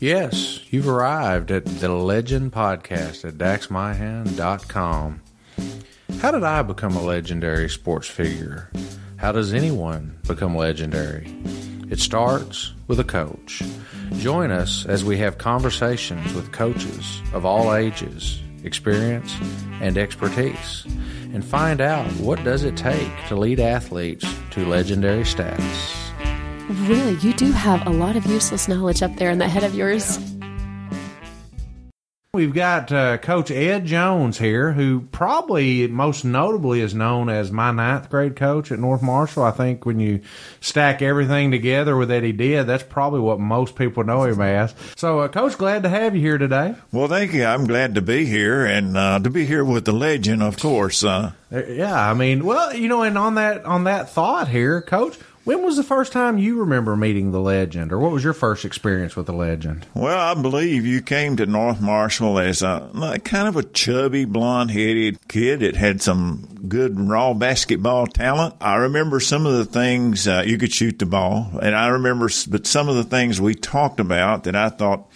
Yes, you've arrived at the Legend Podcast at daxmahan.com. How did I become a legendary sports figure? How does anyone become legendary? It starts with a coach. Join us as we have conversations with coaches of all ages, experience, and expertise and find out what does it take to lead athletes to legendary status. Really, you do have a lot of useless knowledge up there in that head of yours. We've got uh, Coach Ed Jones here, who probably most notably is known as my ninth grade coach at North Marshall. I think when you stack everything together with that he did, that's probably what most people know him as. So, uh, Coach, glad to have you here today. Well, thank you. I'm glad to be here and uh, to be here with the legend, of course. Uh. yeah, I mean, well, you know, and on that on that thought here, Coach when was the first time you remember meeting the legend, or what was your first experience with the legend? Well, I believe you came to North Marshall as a kind of a chubby, blonde headed kid that had some good raw basketball talent. I remember some of the things uh, you could shoot the ball, and I remember, but some of the things we talked about that I thought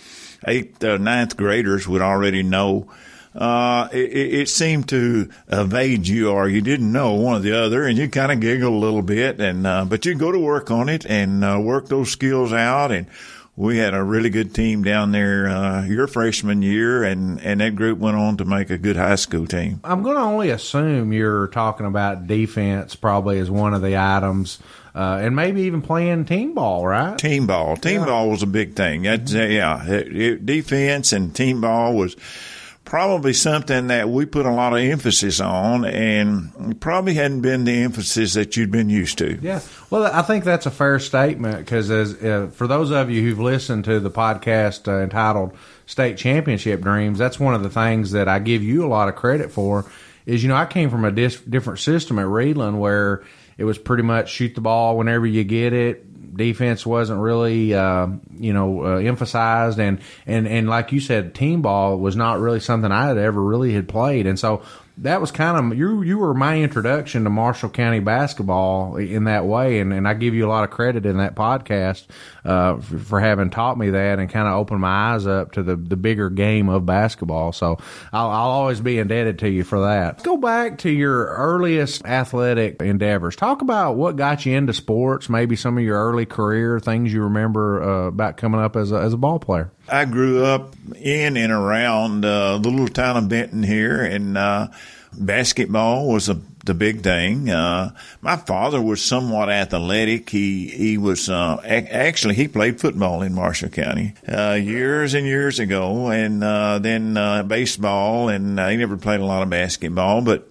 eighth, uh, ninth graders would already know uh, it, it, seemed to evade you or you didn't know one or the other and you kind of giggle a little bit and, uh, but you go to work on it and, uh, work those skills out and, we had a really good team down there uh, your freshman year, and, and that group went on to make a good high school team. I'm going to only assume you're talking about defense probably as one of the items, uh, and maybe even playing team ball, right? Team ball. Team yeah. ball was a big thing. That's, uh, yeah, it, it, defense and team ball was – probably something that we put a lot of emphasis on and probably hadn't been the emphasis that you'd been used to. Yeah. Well, I think that's a fair statement because as uh, for those of you who've listened to the podcast uh, entitled State Championship Dreams, that's one of the things that I give you a lot of credit for is you know I came from a dis- different system at Reidland where it was pretty much shoot the ball whenever you get it defense wasn't really uh, you know uh, emphasized. And and and like you said team ball was not really something I had ever really had played. And so that was kind of you you were my introduction to Marshall County basketball in that way. And, and I give you a lot of credit in that podcast uh, for, for, having taught me that and kind of opened my eyes up to the, the bigger game of basketball. So I'll, I'll always be indebted to you for that. Let's go back to your earliest athletic endeavors. Talk about what got you into sports maybe some of your early career things you remember uh, about coming up as a, as a ball player. I grew up in and around uh, the little town of Benton here, and uh, basketball was a, the big thing. Uh, my father was somewhat athletic. He he was uh, actually he played football in Marshall County uh, years and years ago, and uh, then uh, baseball, and uh, he never played a lot of basketball, but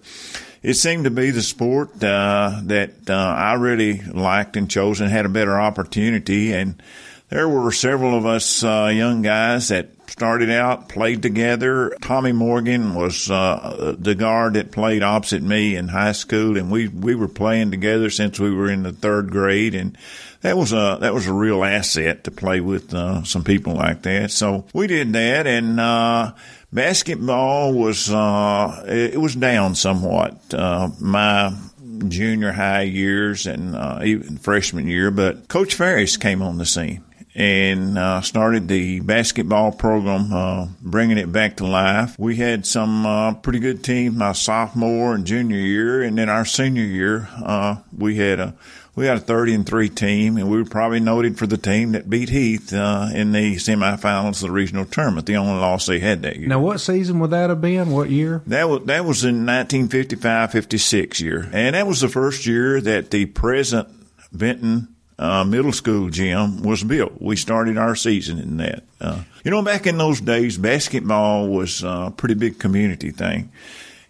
it seemed to be the sport that I really liked and chose and had a better opportunity. And there were several of us uh, young guys that started out, played together. Tommy Morgan was uh, the guard that played opposite me in high school, and we we were playing together since we were in the third grade, and that was a that was a real asset to play with uh, some people like that. So we did that, and uh, basketball was uh, it, was down somewhat. Uh, my junior high years and uh, even freshman year, but Coach Ferris came on the scene and uh, started the basketball program, uh, bringing it back to life. We had some uh, pretty good teams my sophomore and junior year, and then our senior year, uh, we had a we had a 30 and 3 team, and we were probably noted for the team that beat Heath uh, in the semifinals of the regional tournament, the only loss they had that year. Now, what season would that have been? What year? That was, that was in 1955 56 year. And that was the first year that the present Benton uh, middle school gym was built. We started our season in that. Uh, you know, back in those days, basketball was a pretty big community thing.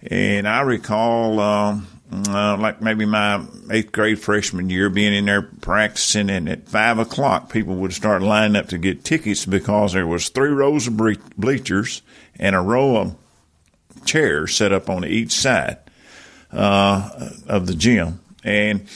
And I recall, um, uh, like maybe my eighth grade freshman year being in there practicing and at five o'clock people would start lining up to get tickets because there was three rows of bleachers and a row of chairs set up on each side, uh, of the gym. And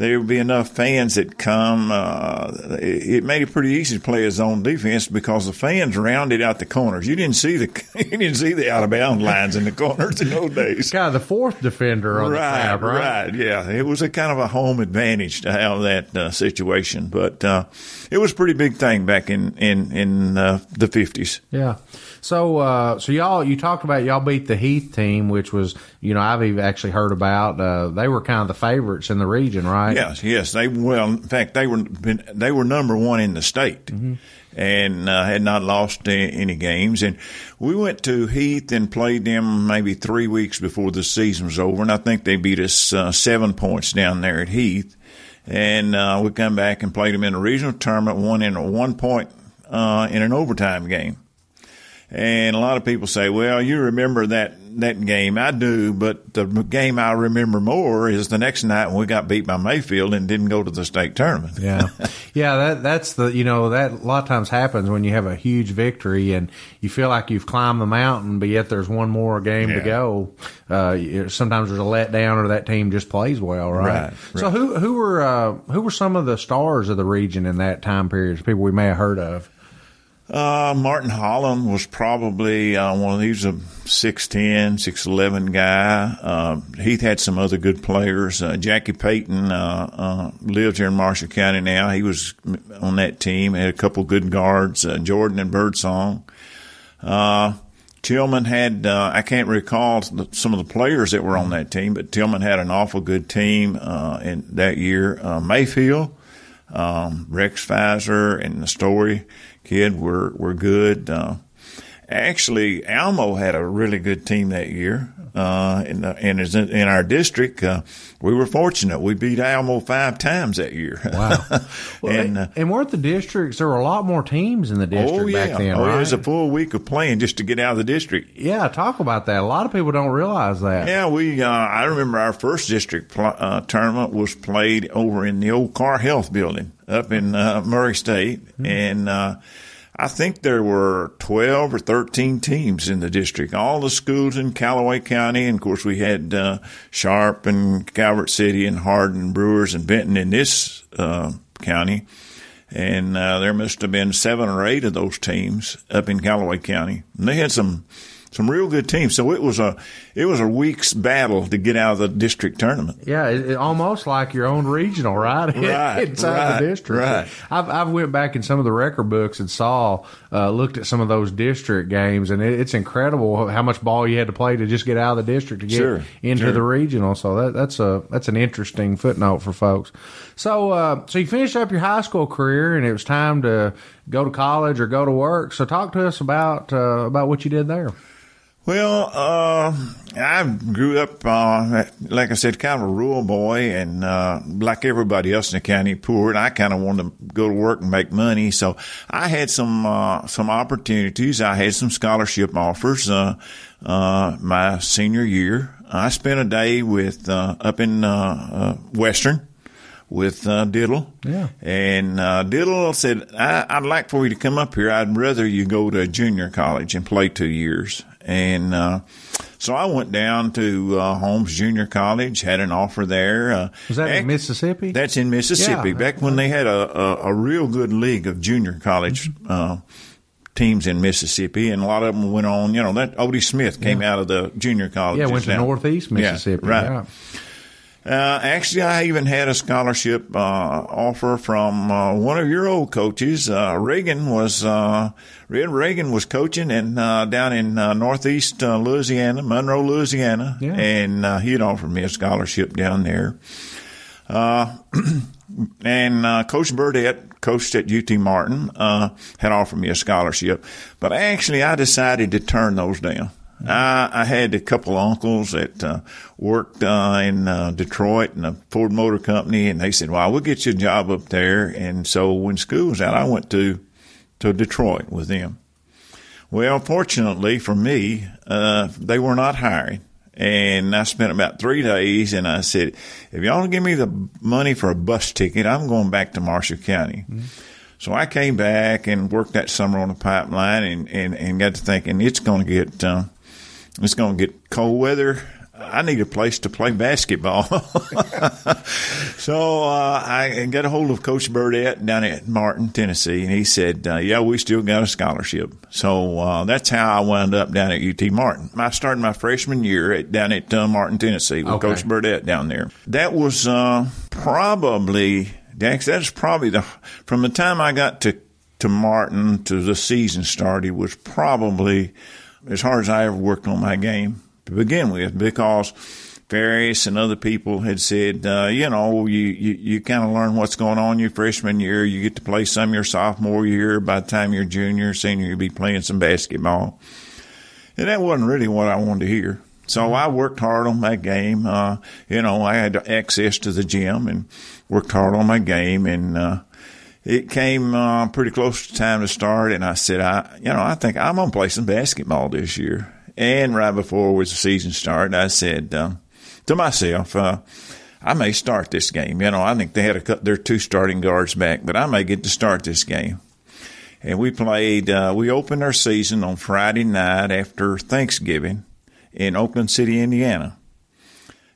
there would be enough fans that come. Uh, it, it made it pretty easy to play his zone defense because the fans rounded out the corners. You didn't see the you didn't see the out of bound lines in the corners in those days. Kind of the fourth defender on right, the tab, right? Right, yeah. It was a kind of a home advantage to have that uh, situation, but uh, it was a pretty big thing back in in in uh, the fifties. Yeah. So, uh, so y'all, you talked about y'all beat the Heath team, which was, you know, I've even actually heard about. Uh, they were kind of the favorites in the region, right? Yes, yes. They well, in fact, they were been, they were number one in the state. Mm-hmm. And uh, had not lost any games, and we went to Heath and played them maybe three weeks before the season was over, and I think they beat us uh, seven points down there at Heath, and uh, we come back and played them in a regional tournament, won in a one point uh, in an overtime game. And a lot of people say, well, you remember that, that game. I do, but the game I remember more is the next night when we got beat by Mayfield and didn't go to the state tournament. Yeah. Yeah. That, that's the, you know, that a lot of times happens when you have a huge victory and you feel like you've climbed the mountain, but yet there's one more game to go. Uh, sometimes there's a letdown or that team just plays well, right? Right, So who, who were, uh, who were some of the stars of the region in that time period? People we may have heard of. Uh, Martin Holland was probably uh, one of these a 6'10", 6'11 guy. Uh, Heath had some other good players. Uh, Jackie Payton uh, uh, lives here in Marshall County now. He was on that team. Had a couple good guards, uh, Jordan and Birdsong. Uh, Tilghman had, I can't recall some of the players that were on that team, but Tilghman had an awful good team uh, in that year. Mayfield, um, Rex Pfizer, and the Story kid we're we're good. Uh, actually, Almo had a really good team that year. Uh, in, the, in, in our district, uh, we were fortunate. We beat Almo five times that year. Wow. Well, and, uh, and weren't the districts, there were a lot more teams in the district oh yeah, back then, oh, right? it was a full week of playing just to get out of the district. yeah, talk about that. A lot of people don't realize that. Yeah, we. Uh, I remember our first district pl- uh, tournament was played over in the old Carr Health Building up in uh, Murray State, and uh, I think there were twelve or thirteen teams in the district. All the schools in Callaway County, and of course we had uh, Sharpe and Calvert City and Hardin, Brewers, and Benton in this uh, county. And uh, there must have been seven or eight of those teams up in Callaway County, and they had some some real good teams. So it was a it was a week's battle to get out of the district tournament. Yeah, it, it, almost like your own regional, right? Right, Inside right, the district. right. I've I've went back in some of the record books and saw uh, looked at some of those district games, and it, it's incredible how much ball you had to play to just get out of the district to get Sure, into sure. the regional. So that, that's a that's an interesting footnote for folks. So uh, so you finished up your high school career, and it was time to go to college or go to work. So talk to us about uh, about what you did there. Well, uh, I grew up, uh, like I said, kind of a rural boy, and uh, like everybody else in the county, poor. And I kind of wanted to go to work and make money, so I had some uh, some opportunities. I had some scholarship offers. Uh, uh, my senior year, I spent a day with uh, up in uh, uh, Western with uh, Diddle. Yeah. And uh, Diddle said, I, I'd like for you to come up here. I'd rather you go to a junior college and play two years. And uh, so I went down to uh, Holmes Junior College, had an offer there. Uh, Was that in Mississippi? That's in Mississippi. Yeah. Back when they had a, a, a real good league of junior college uh, teams in Mississippi, and a lot of them went on. You know, that Odie Smith came out of the junior college. yeah, went to Northeast Mississippi. right. Yeah. Uh, actually, I even had a scholarship uh, offer from uh, one of your old coaches. Uh, Reagan was uh, Red Reagan was coaching and uh, down in uh, northeast uh, Louisiana, Monroe, Louisiana, Yeah. and uh, he had offered me a scholarship down there. Uh, and uh, Coach Burdette, coached at UT Martin, uh, had offered me a scholarship, but actually I decided to turn those down. I, I had a couple uncles that uh, worked uh, in uh, Detroit in a Ford Motor Company, and they said, "Well, we'll get you a job up there." And so when school was out, I went to to Detroit with them. Well, fortunately for me, uh, they were not hiring. And I spent about three days and I said, if y'all give me the money for a bus ticket, I'm going back to Marshall County. So I came back and worked that summer on the pipeline and, and, and got to thinking it's going to get, uh, it's going to get cold weather. I need a place to play basketball. so uh, I got a hold of Coach Burdette down at Martin, Tennessee, and he said, uh, "Yeah, we still got a scholarship." So uh, that's how I wound up down at UT Martin. I started my freshman year at, down at uh, Martin, Tennessee, with Okay. Coach Burdette down there. That was uh, probably Dax. That's probably the from the time I got to to Martin to the season started was probably as hard as I ever worked on my game to begin with because Ferris and other people had said, uh, you know, you, you, you kind of learn what's going on your freshman year. You get to play some your sophomore year. By the time you're junior, senior, you'll be playing some basketball. And that wasn't really what I wanted to hear. So I worked hard on my game. Uh, you know, I had access to the gym and worked hard on my game. And, uh, it came uh, pretty close to time to start, and I said, I, you know, I think I'm gonna play some basketball this year. And right before was the season started, I said uh, to myself, uh, I may start this game. You know, I think they had a cut their two starting guards back, but I may get to start this game. And we played. Uh, we opened our season on Friday night after Thanksgiving in Oakland City, Indiana.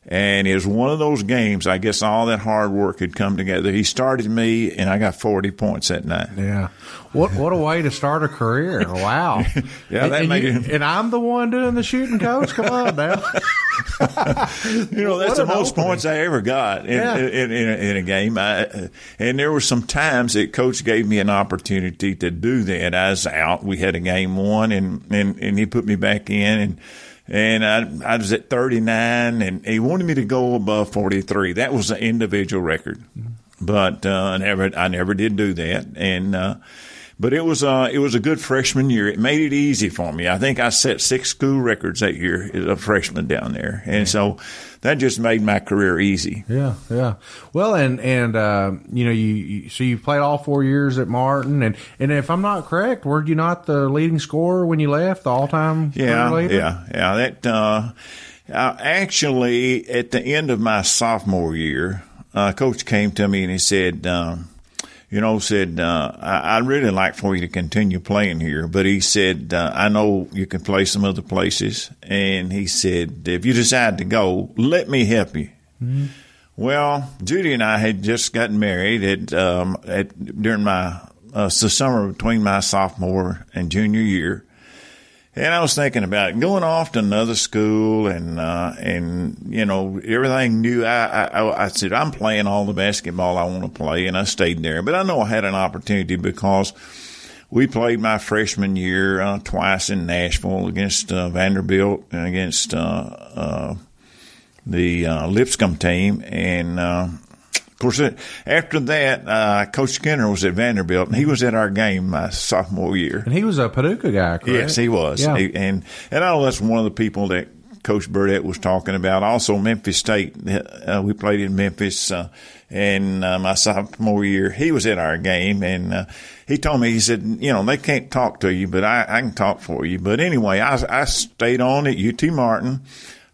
And it was one of those games. I guess all that hard work had come together. He started me, and I got forty points that night. Yeah. What what a way to start a career. Wow. Yeah, and, that and, made you- it- and I'm the one doing the shooting coach. Come on now. You know, that's What the most opening. points I ever got in, Yeah. in, in, a, in a game. I, and there were some times that coach gave me an opportunity to do that. I was out. We had a game one, and, and, and he put me back in, and and I, I was at 39, and he wanted me to go above 43. That was an individual record, but uh, I never I never did do that, and. Uh, but it was uh, it was a good freshman year. It made it easy for me. I think I set six school records that year as a freshman down there, and so that just made my career easy. Yeah, yeah. Well, and and uh, you know, you, you so you played all four years at Martin, and and if I'm not correct, were you not the leading scorer when you left, the all time Yeah, leader? yeah, yeah. That uh, uh, actually at the end of my sophomore year, uh, coach came to me and he said. Um, you know, said, uh, I, I'd really like for you to continue playing here, but he said, uh, I know you can play some other places. And he said, if you decide to go, let me help you. Well, Judy and I had just gotten married at, um, at during my uh, the summer between my sophomore and junior year, and I was thinking about it, going off to another school and uh, and you know everything new. I, I I said I'm playing all the basketball I want to play, and I stayed there. But I know I had an opportunity because we played my freshman year uh, twice in Nashville against uh, Vanderbilt and against uh, uh, the uh, Lipscomb team, and uh, course after that, uh, Coach Skinner was at Vanderbilt, and he was at our game my sophomore year. And he was a Paducah guy, correct? Yes, he was. Yeah. He- and and I know that's one of the people that Coach Burdette was talking about. Also, Memphis State. Uh, we played in Memphis, uh, and uh, my sophomore year, he was at our game, and uh, he told me he said, you know, they can't talk to you, but I, I can talk for you. But anyway, I, I stayed on at UT Martin.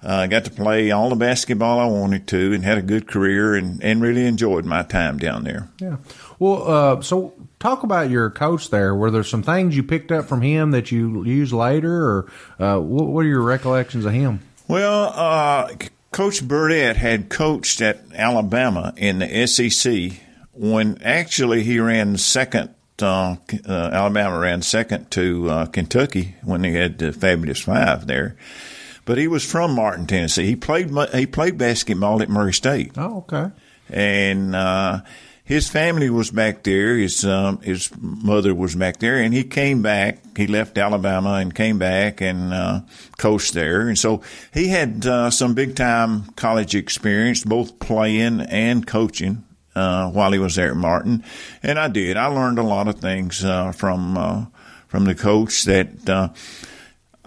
I uh, got to play all the basketball I wanted to, and had a good career, and, and really enjoyed my time down there. Yeah. Well, uh, so talk about your coach there. Were there some things you picked up from him that you used later, or uh, what, what are your recollections of him? Well, uh, Coach Burdette had coached at Alabama in the SEC when actually he ran second. Uh, uh, Alabama ran second to uh, Kentucky when they had the Fabulous Five there. But he was from Martin, Tennessee. He played he played basketball at Murray State Oh, okay. and uh, his family was back there. His um, his mother was back there, and he came back. He left Alabama and came back and uh, coached there, and so he had uh, some big time college experience, both playing and coaching. Uh, while he was there at Martin, and I did. I learned a lot of things uh, from uh, from the coach that uh,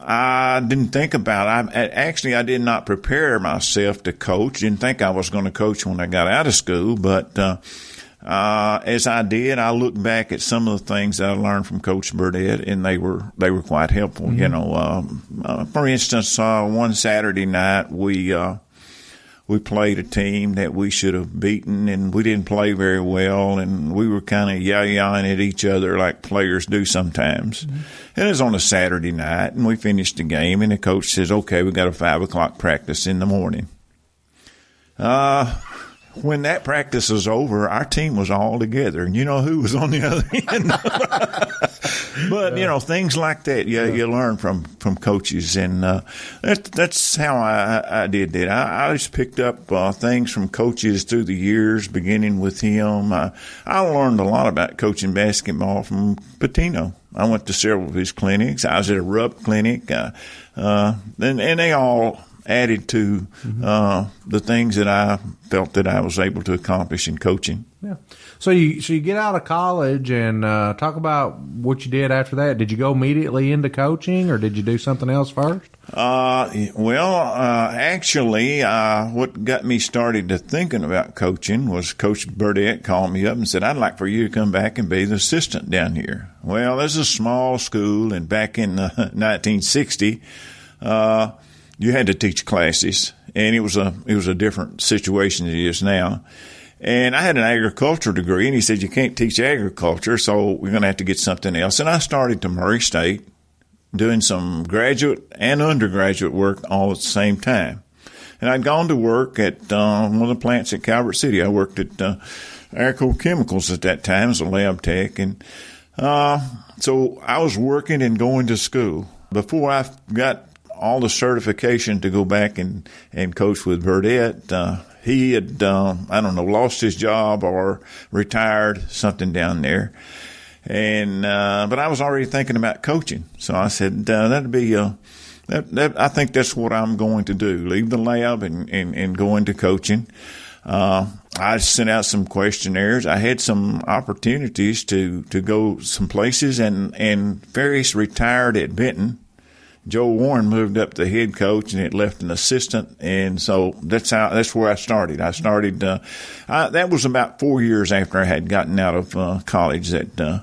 I didn't think about. I actually I did not prepare myself to coach. Didn't think I was going to coach when I got out of school, but uh, uh, as I did, I looked back at some of the things that I learned from Coach Burdette, and they were they were quite helpful. You know, um, uh, for instance, uh, one Saturday night we. We played a team that we should have beaten, and we didn't play very well, and we were kind of yah-yahing at each other like players do sometimes. Mm-hmm. And it was on a Saturday night, and we finished the game, and the coach says, "Okay, we got a five o'clock practice in the morning." Uh, when that practice was over, our team was all together, and you know who was on the other end. but you know things like that, you, you learn from from coaches, and uh, that, that's how I, I did that. I, I just picked up uh, things from coaches through the years, beginning with him. I, I learned a lot about coaching basketball from Pitino. I went to several of his clinics. I was at a Rupp clinic, uh, uh, and, and they all added to mm-hmm. uh, the things that I felt that I was able to accomplish in coaching. Yeah. So you so you get out of college and uh, talk about what you did after that. Did you go immediately into coaching, or did you do something else first? Uh, well, uh, actually, uh, what got me started to thinking about coaching was Coach Burdette called me up and said, "I'd like for you to come back and be the assistant down here." Well, this is a small school, and back in 1960. Uh, you had to teach classes, and it was a it was a different situation than it is now. And I had an agriculture degree, and he said you can't teach agriculture, so we're going to have to get something else. And I started to Murray State, doing some graduate and undergraduate work all at the same time. And I'd gone to work at uh, one of the plants at Calvert City. I worked at uh, Agricultural Chemicals at that time as a lab tech, and uh, so I was working and going to school. Before I got all the certification to go back and, and coach with Burdette. Uh, he had, uh, I don't know, lost his job or retired, something down there. And, uh, but I was already thinking about coaching. So I said, uh, that'd be, uh, that, that, I think that's what I'm going to do. Leave the lab and, and, and go into coaching. Uh, I sent out some questionnaires. I had some opportunities to, to go some places and, and Ferris retired at Benton Joe Warren moved up to head coach and it left an assistant, and so that's how that's where I started. I started. Uh, I, that was about four years after I had gotten out of uh, college. That uh,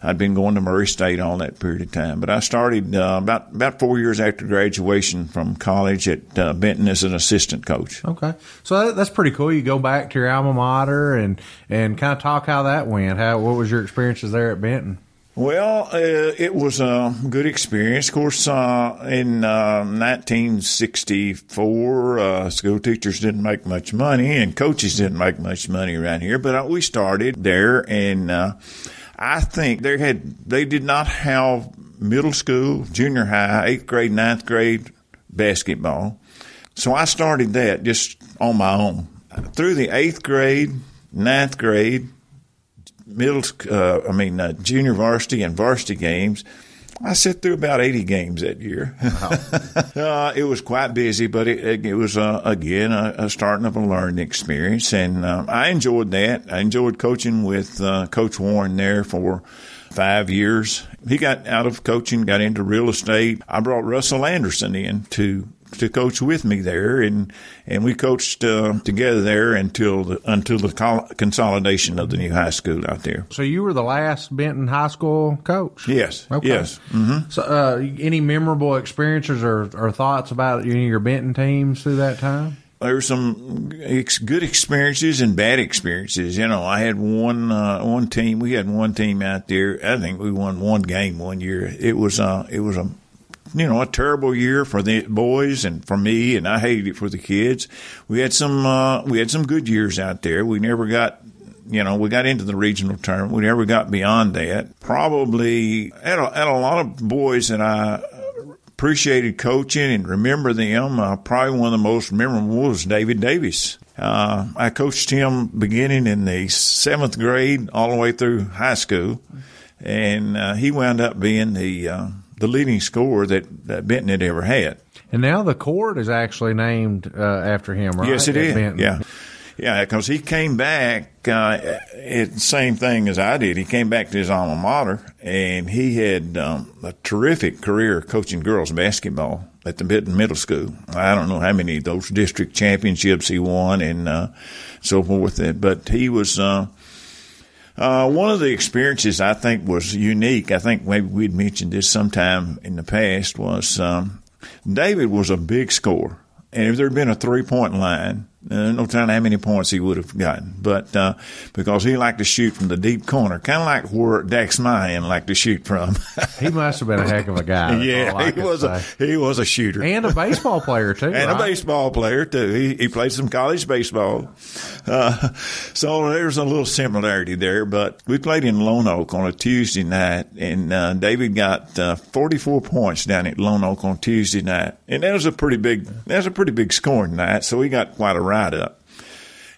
I'd been going to Murray State all that period of time, but I started uh, about about four years after graduation from college at uh, Benton as an assistant coach. Okay, so that, that's pretty cool. You go back to your alma mater and and kind of talk how that went. How what was your experiences there at Benton? Well, uh, it was a good experience. Of course, uh, in uh, 1964, uh, school teachers didn't make much money and coaches didn't make much money around here, but uh, we started there and uh, I think they had, they did not have middle school, junior high, eighth grade, ninth grade basketball. So I started that just on my own. Through the eighth grade, ninth grade, middle, uh, I mean, uh, junior varsity and varsity games. I sat through about 80 games that year. Wow. uh, it was quite busy, but it, it was, uh, again, a, a, starting of a learning experience. And uh, I enjoyed that. I enjoyed coaching with uh, Coach Warren there for five years. He got out of coaching, got into real estate. I brought Russell Anderson in to to coach with me there, and and we coached uh, together there until the until the consolidation of the new high school out there. So you were the last Benton High School coach. Yes. Okay. Yes. Mm-hmm. So, uh, any memorable experiences or, or thoughts about any of your Benton teams through that time? there were some ex- good experiences and bad experiences. You know, I had one uh, one team. We had one team out there. I think we won one game one year. It was uh, it was a you know, a terrible year for the boys and for me, and I hated it for the kids. We had some, uh, we had some good years out there. We never got, you know, we got into the regional tournament. We never got beyond that. Probably had a, a lot of boys that I appreciated coaching and remember them. Uh, probably one of the most memorable was David Davis. Uh, I coached him beginning in the seventh grade all the way through high school, and uh, he wound up being the uh, the leading scorer that, that Benton had ever had. And now the court is actually named uh, after him, right? Yes, it is. Benton. Yeah. Yeah, because he came back, uh, it, same thing as I did. He came back to his alma mater, and he had um, a terrific career coaching girls basketball at the Benton Middle School. I don't know how many of those district championships he won and uh, so forth, but he was uh, one of the experiences I think was unique. I think maybe we'd mentioned this sometime in the past was um, David was a big scorer, and if there'd been a three point line, Uh, no telling how many points he would have gotten, but uh, because he liked to shoot from the deep corner, kind of like where Dax Mahan liked to shoot from. he must have been a heck of a guy. yeah, he was say. a he was a shooter and a baseball player too, and right? a baseball player too. He, he played some college baseball, uh, so there's a little similarity there. But we played in Lone Oak on a Tuesday night, and uh, David got uh, 44 points down at Lone Oak on Tuesday night, and that was a pretty big that was a pretty big scoring night. So we got quite a up.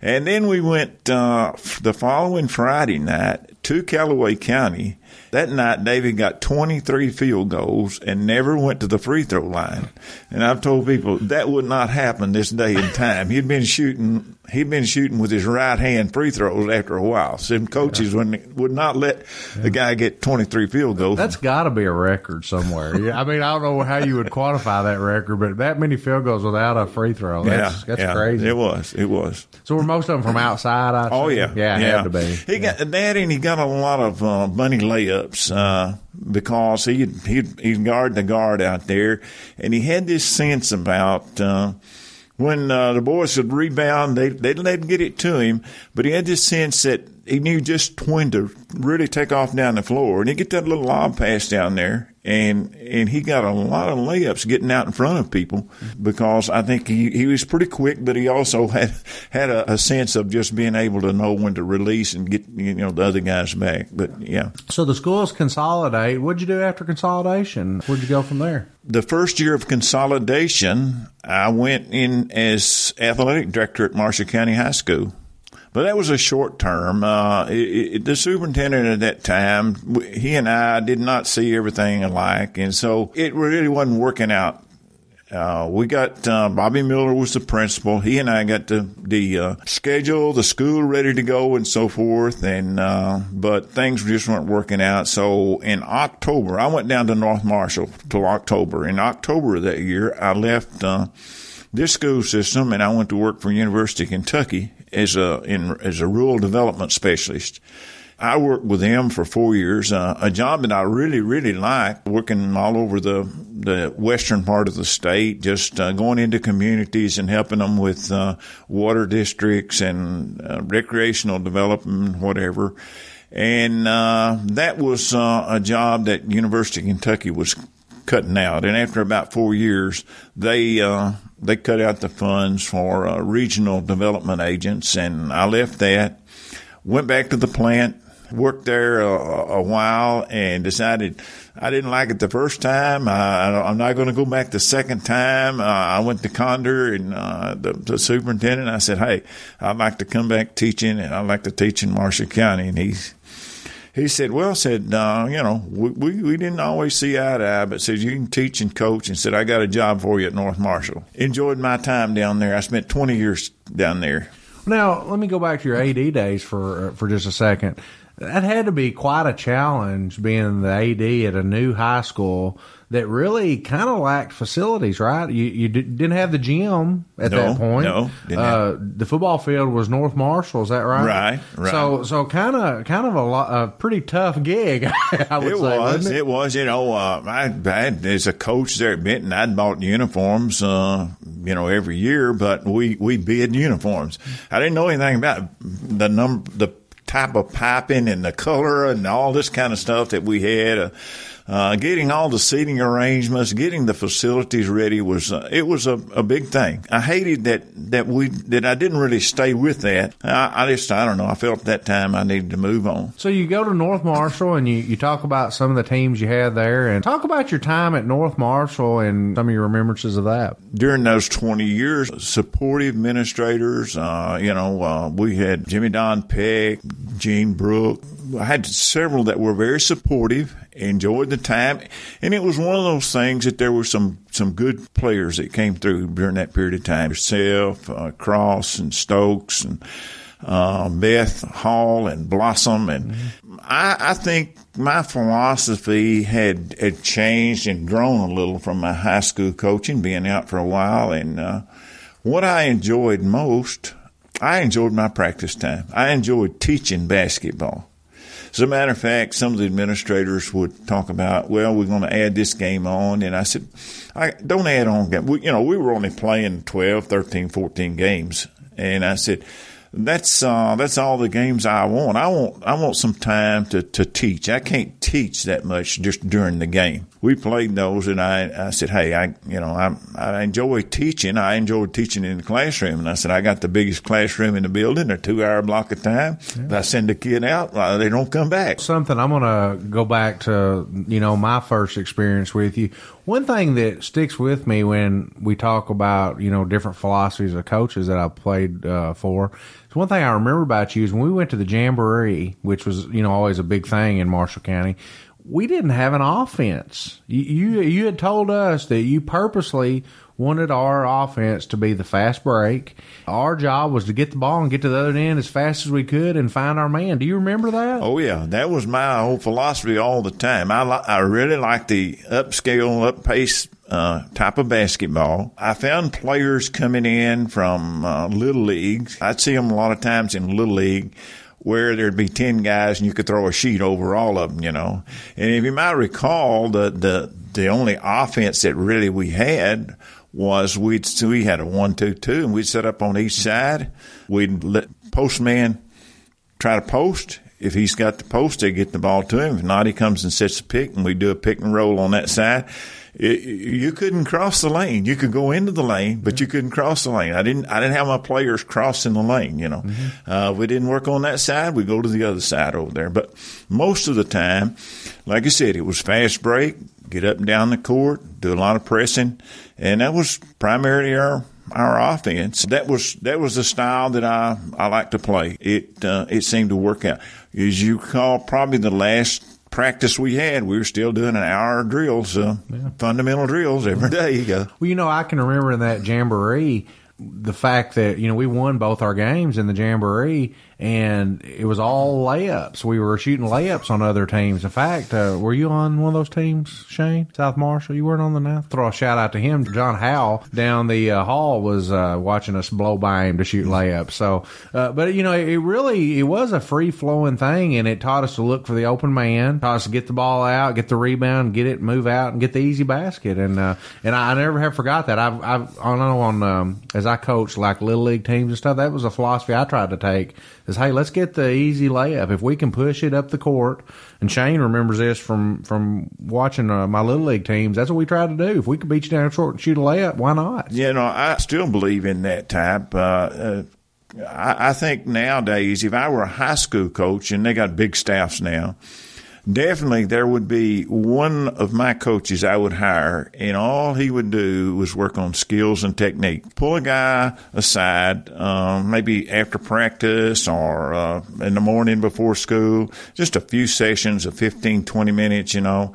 And then we went uh, the following Friday night to Callaway County that night, David got 23 field goals and never went to the free throw line. And I've told people that would not happen this day and time. He'd been shooting, he'd been shooting with his right hand free throws after a while. Some coaches yeah. would, would not let yeah. the guy get 23 field goals. That's got to be a record somewhere. yeah, I mean, I don't know how you would quantify that record, but that many field goals without a free throw, that's, yeah, that's yeah, crazy. It was, it was. So were most of them from outside? I oh yeah, yeah, yeah. had to be. He got that, and he got a lot of uh, money layups uh, because he he he guard the guard out there, and he had this sense about. Uh, when uh, the boys would rebound, they they'd let get it to him, but he had this sense that he knew just when to really take off down the floor, and he get that little lob pass down there, and and he got a lot of layups getting out in front of people because I think he, he was pretty quick, but he also had had a, a, sense of just being able to know when to release and get you know the other guys back. But yeah. So the schools consolidate. What'd you do after consolidation? Where'd you go from there? The first year of consolidation, I went in as athletic director at Marshall County High School. But that was a short term. Uh, it, it, the superintendent at that time, he and I did not see everything alike, and so it really wasn't working out. Uh, we got uh, Bobby Miller was the principal. He and I got the the uh, schedule, the school ready to go, and so forth. And uh, but things just weren't working out. So in October, I went down to North Marshall till October. In October of that year, I left uh, this school system and I went to work for University of Kentucky as a in as a rural development specialist. I worked with them for four years, uh, a job that I really, really liked, working all over the the western part of the state, just uh, going into communities and helping them with uh, water districts and uh, recreational development, whatever. And uh, that was uh, a job that University of Kentucky was cutting out. And after about four years, they uh, they cut out the funds for uh, regional development agents, and I left that. Went back to the plant, worked there a, a while, and decided I didn't like it the first time. I, am not going to go back the second time. Uh, I went to Condor and uh, the, the, superintendent. I said, "Hey, I'd like to come back teaching, and I'd like to teach in Marshall County." And he's he said, "Well, said uh, you know, we, we, we didn't always see eye to eye, but said you can teach and coach." And said, "I got a job for you at North Marshall." Enjoyed my time down there. I spent twenty years down there. Now, let me go back to your AD days for uh, for just a second. That had to be quite a challenge being the AD at a new high school that really kind of lacked facilities, right? You you didn't have the gym at no, that point. No, uh, the football field was North Marshall. Is that right? Right, right. So so kind of kind of a, lot, a pretty tough gig. I would it say, was. It? it? was. You know, uh, I, I as a coach there at Benton, I'd bought uniforms. Uh, you know, every year, but we we bid uniforms. I didn't know anything about the number the type of piping and the color and all this kind of stuff that we had. Uh, uh, getting all the seating arrangements, getting the facilities ready was uh, it was a, a big thing. I hated that that we that I didn't really stay with that. I, I just I don't know. I felt that time I needed to move on. So you go to North Marshall and you, you talk about some of the teams you had there and talk about your time at North Marshall and some of your remembrances of that. During those twenty years, supportive administrators. Uh, you know, uh, we had Jimmy Don Peck, Gene Brook. I had several that were very supportive enjoyed the time. And it was one of those things that there were some, some good players that came through during that period of time. Self, uh, Cross, and Stokes, and uh, Beth Hall, and Blossom. And mm-hmm. I, I think my philosophy had, had changed and grown a little from my high school coaching, being out for a while. And uh, what I enjoyed most, I enjoyed my practice time. I enjoyed teaching basketball. As a matter of fact, some of the administrators would talk about, well, we're going to add this game on. And I said, I don't add on game. We, you know, we were only playing 12, 13, 14 games And I said, that's uh, that's all the games I want. I want I want some time to, to teach. I can't teach that much just during the game. We played those, and I I said, hey, I you know I I enjoy teaching. I enjoy teaching in the classroom, and I said I got the biggest classroom in the building. A two hour block of time. Yeah. If I send a kid out, well, they don't come back. Something I'm gonna go back to. You know, my first experience with you. One thing that sticks with me when we talk about you know different philosophies of coaches that I played uh, for one thing I remember about you is when we went to the Jamboree, which was, you know, always a big thing in Marshall County, we didn't have an offense. You, you, you had told us that you purposely wanted our offense to be the fast break. Our job was to get the ball and get to the other end as fast as we could and find our man. Do you remember that? Oh yeah, that was my whole philosophy all the time. I I really like the upscale, up pace uh, type of basketball. I found players coming in from uh, little leagues. I'd see them a lot of times in little league where there'd be 10 guys and you could throw a sheet over all of them, you know. And if you might recall, the, the, the only offense that really we had was we'd, we had a one, two, two and we'd set up on each side. We'd let postman try to post. If he's got the post, they get the ball to him. If not, he comes and sets a pick and we do a pick and roll on that side it, you couldn't cross the lane. You could go into the lane, but you couldn't cross the lane. I didn't. I didn't have my players crossing the lane. You know, mm-hmm. uh, we didn't work on that side. We go to the other side over there. But most of the time, like I said, it was fast break, get up and down the court, do a lot of pressing, and that was primarily our our offense. That was that was the style that I I like to play. It uh, it seemed to work out. As you call, probably the last practice we had, we were still doing an hour of drills, uh, yeah. fundamental drills every day. You go. Well, you know, I can remember in that jamboree the fact that you know we won both our games in the jamboree and it was all layups. We were shooting layups on other teams. In fact, uh, were you on one of those teams, Shane? South Marshall? You weren't on the now? Throw a shout out to him. John Howell down the uh, hall was uh, watching us blow by him to shoot layups. So, uh, but you know, it really it was a free flowing thing, and it taught us to look for the open man, taught us to get the ball out, get the rebound, get it, move out, and get the easy basket. And uh, and I, never have forgot that. I've, I've I know on um, as I coached like little league teams and stuff. That was a philosophy I tried to take is hey, let's get the easy layup. If we can push it up the court, and Shane remembers this from from watching uh, my little league teams. That's what we try to do. If we can beat you down short and shoot a layup, why not? Yeah, no, I still believe in that type. Uh, uh, I, I think nowadays, if I were a high school coach, and they got big staffs now definitely there would be one of my coaches I would hire, and all he would do was work on skills and technique. Pull a guy aside, um, maybe after practice or uh, in the morning before school, just a few sessions of 15, 20 minutes, you know.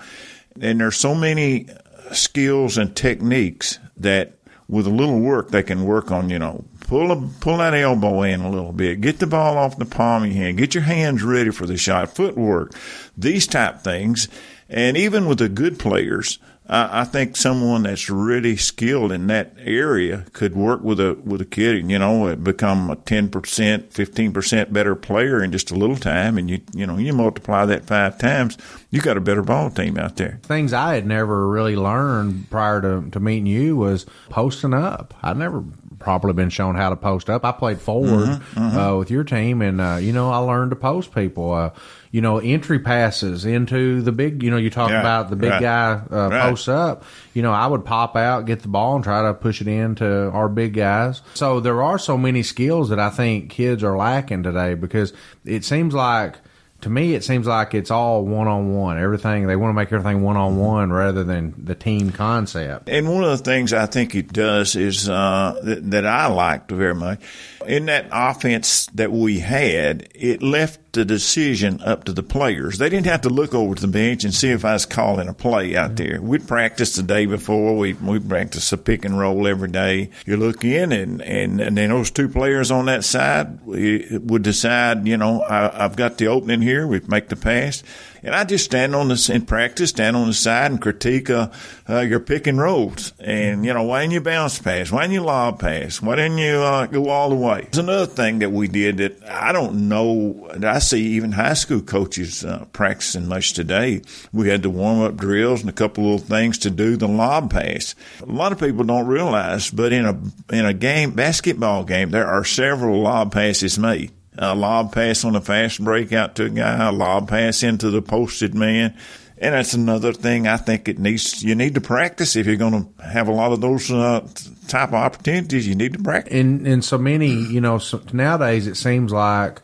And there's so many skills and techniques that with a little work they can work on, you know, pull a, pull that elbow in a little bit, get the ball off the palm of your hand, get your hands ready for the shot, footwork, these type things. And even with the good players, I, I think someone that's really skilled in that area could work with a with a kid, and you know, become a ten percent, fifteen percent better player in just a little time, and you you know you multiply that five times, you got a better ball team out there. Things I had never really learned prior to to meeting you was posting up. I never properly been shown how to post up. I played forward mm-hmm, mm-hmm. Uh, with your team, and uh, you know I learned to post people. Uh, you know, entry passes into the big. You know, you talk yeah, about the big right, guy uh, right. posts up. You know, I would pop out, get the ball, and try to push it into our big guys. So there are so many skills that I think kids are lacking today because it seems like to me, it seems like it's all one on one. Everything they want to make everything one on one rather than the team concept. And one of the things I think it does is uh, that, that I liked very much in that offense that we had. It left the decision up to the players. They didn't have to look over to the bench and see if I was calling a play out there. We'd practice the day before. We we practice a pick and roll every day. You look in and and, and then those two players on that side would decide. You know, I, I've got the opening here. We make the pass and I just stand on this in practice, stand on the side and critique uh, uh, your pick and rolls. And, you know, why didn't you bounce pass? Why didn't you lob pass? Why didn't you uh, go all the way? There's another thing that we did that I don't know I see even high school coaches uh, practicing much today. We had the warm up drills and a couple of things to do the lob pass. A lot of people don't realize, but in a in a game, basketball game, there are several lob passes made a lob pass on a fast break out to a guy, a lob pass into the posted man. And that's another thing I think it needs. You need to practice if you're going to have a lot of those uh, type of opportunities. You need to practice. And and so many, you know, so nowadays it seems like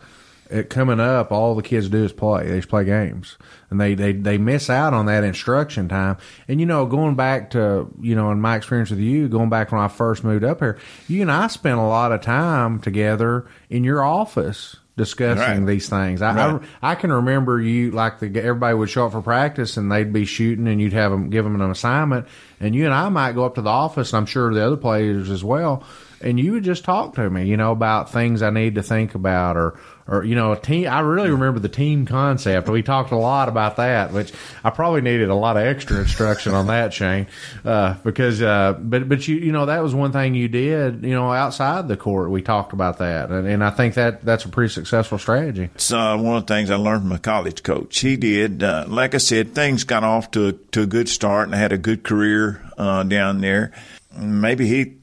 it coming up, all the kids do is play. They just play games, and they they they miss out on that instruction time. And you know, going back to you know, in my experience with you, going back when I first moved up here, you and I spent a lot of time together in your office discussing Right. these things. I, Right. I I can remember you like the everybody would show up for practice and they'd be shooting and you'd have them give them an assignment and you and I might go up to the office. and I'm sure the other players as well. And you would just talk to me, you know, about things I need to think about or, or, you know, a team. I really remember the team concept. We talked a lot about that, which I probably needed a lot of extra instruction on that, Shane, uh, because, uh, but, but you, you know, that was one thing you did, you know, outside the court. We talked about that. And, and I think that that's a pretty successful strategy. It's uh, one of the things I learned from a college coach. He did, uh, like I said, things got off to to a good start and I had a good career uh, down there. Maybe he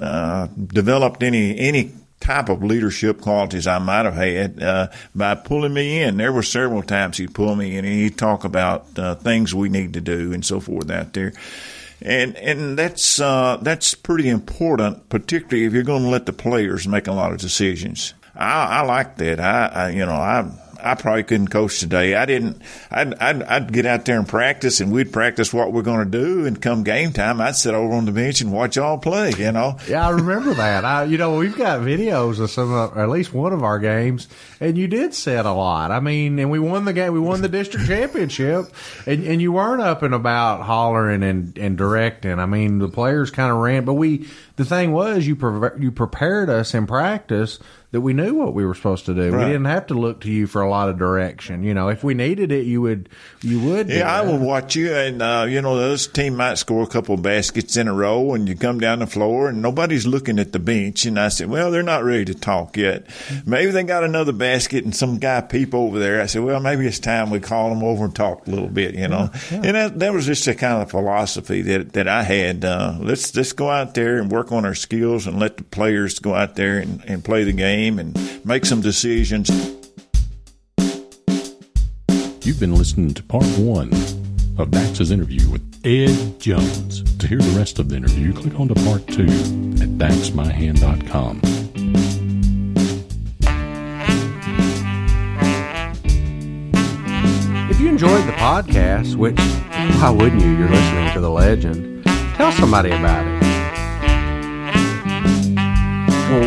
uh, developed any any type of leadership qualities I might have had uh, by pulling me in. There were several times he'd pull me in and he'd talk about uh, things we need to do and so forth out there. And and that's uh, that's pretty important, particularly if you're going to let the players make a lot of decisions. I, I like that. I, I you know I I probably couldn't coach today. I didn't. I'd, I'd, I'd get out there and practice, and we'd practice what we're going to do. And come game time, I'd sit over on the bench and watch y'all play. You know, Yeah, I remember that. I, you know, we've got videos of some, of, at least one of our games, and you did set a lot. I mean, and we won the game. We won the district championship, and and you weren't up and about hollering and and directing. I mean, the players kind of ran, but we. The thing was, you pre- you prepared us in practice that we knew what we were supposed to do. Right. We didn't have to look to you for a lot of direction. You know, if we needed it, you would you would. Yeah, I would watch you, and uh, you know, this team might score a couple of baskets in a row, and you come down the floor, and nobody's looking at the bench. And I said, well, they're not ready to talk yet. Maybe they got another basket, and some guy peep over there. I said, well, maybe it's time we call them over and talk a little bit, you know. And that, that was just a kind of philosophy that that I had. Uh, let's let's go out there and work on our skills, and let the players go out there and, and play the game and make some decisions. You've been listening to part one of Dax's interview with Ed Jones. To hear the rest of the interview, click on to part two at daxmahan.com. If you enjoyed the podcast, which why wouldn't you? You're listening to the legend. Tell somebody about it.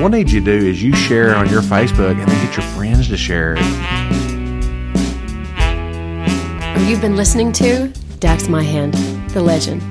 What I need you to do is you share on your Facebook and then get your friends to share it. You've been listening to Dax Mahan, the legend.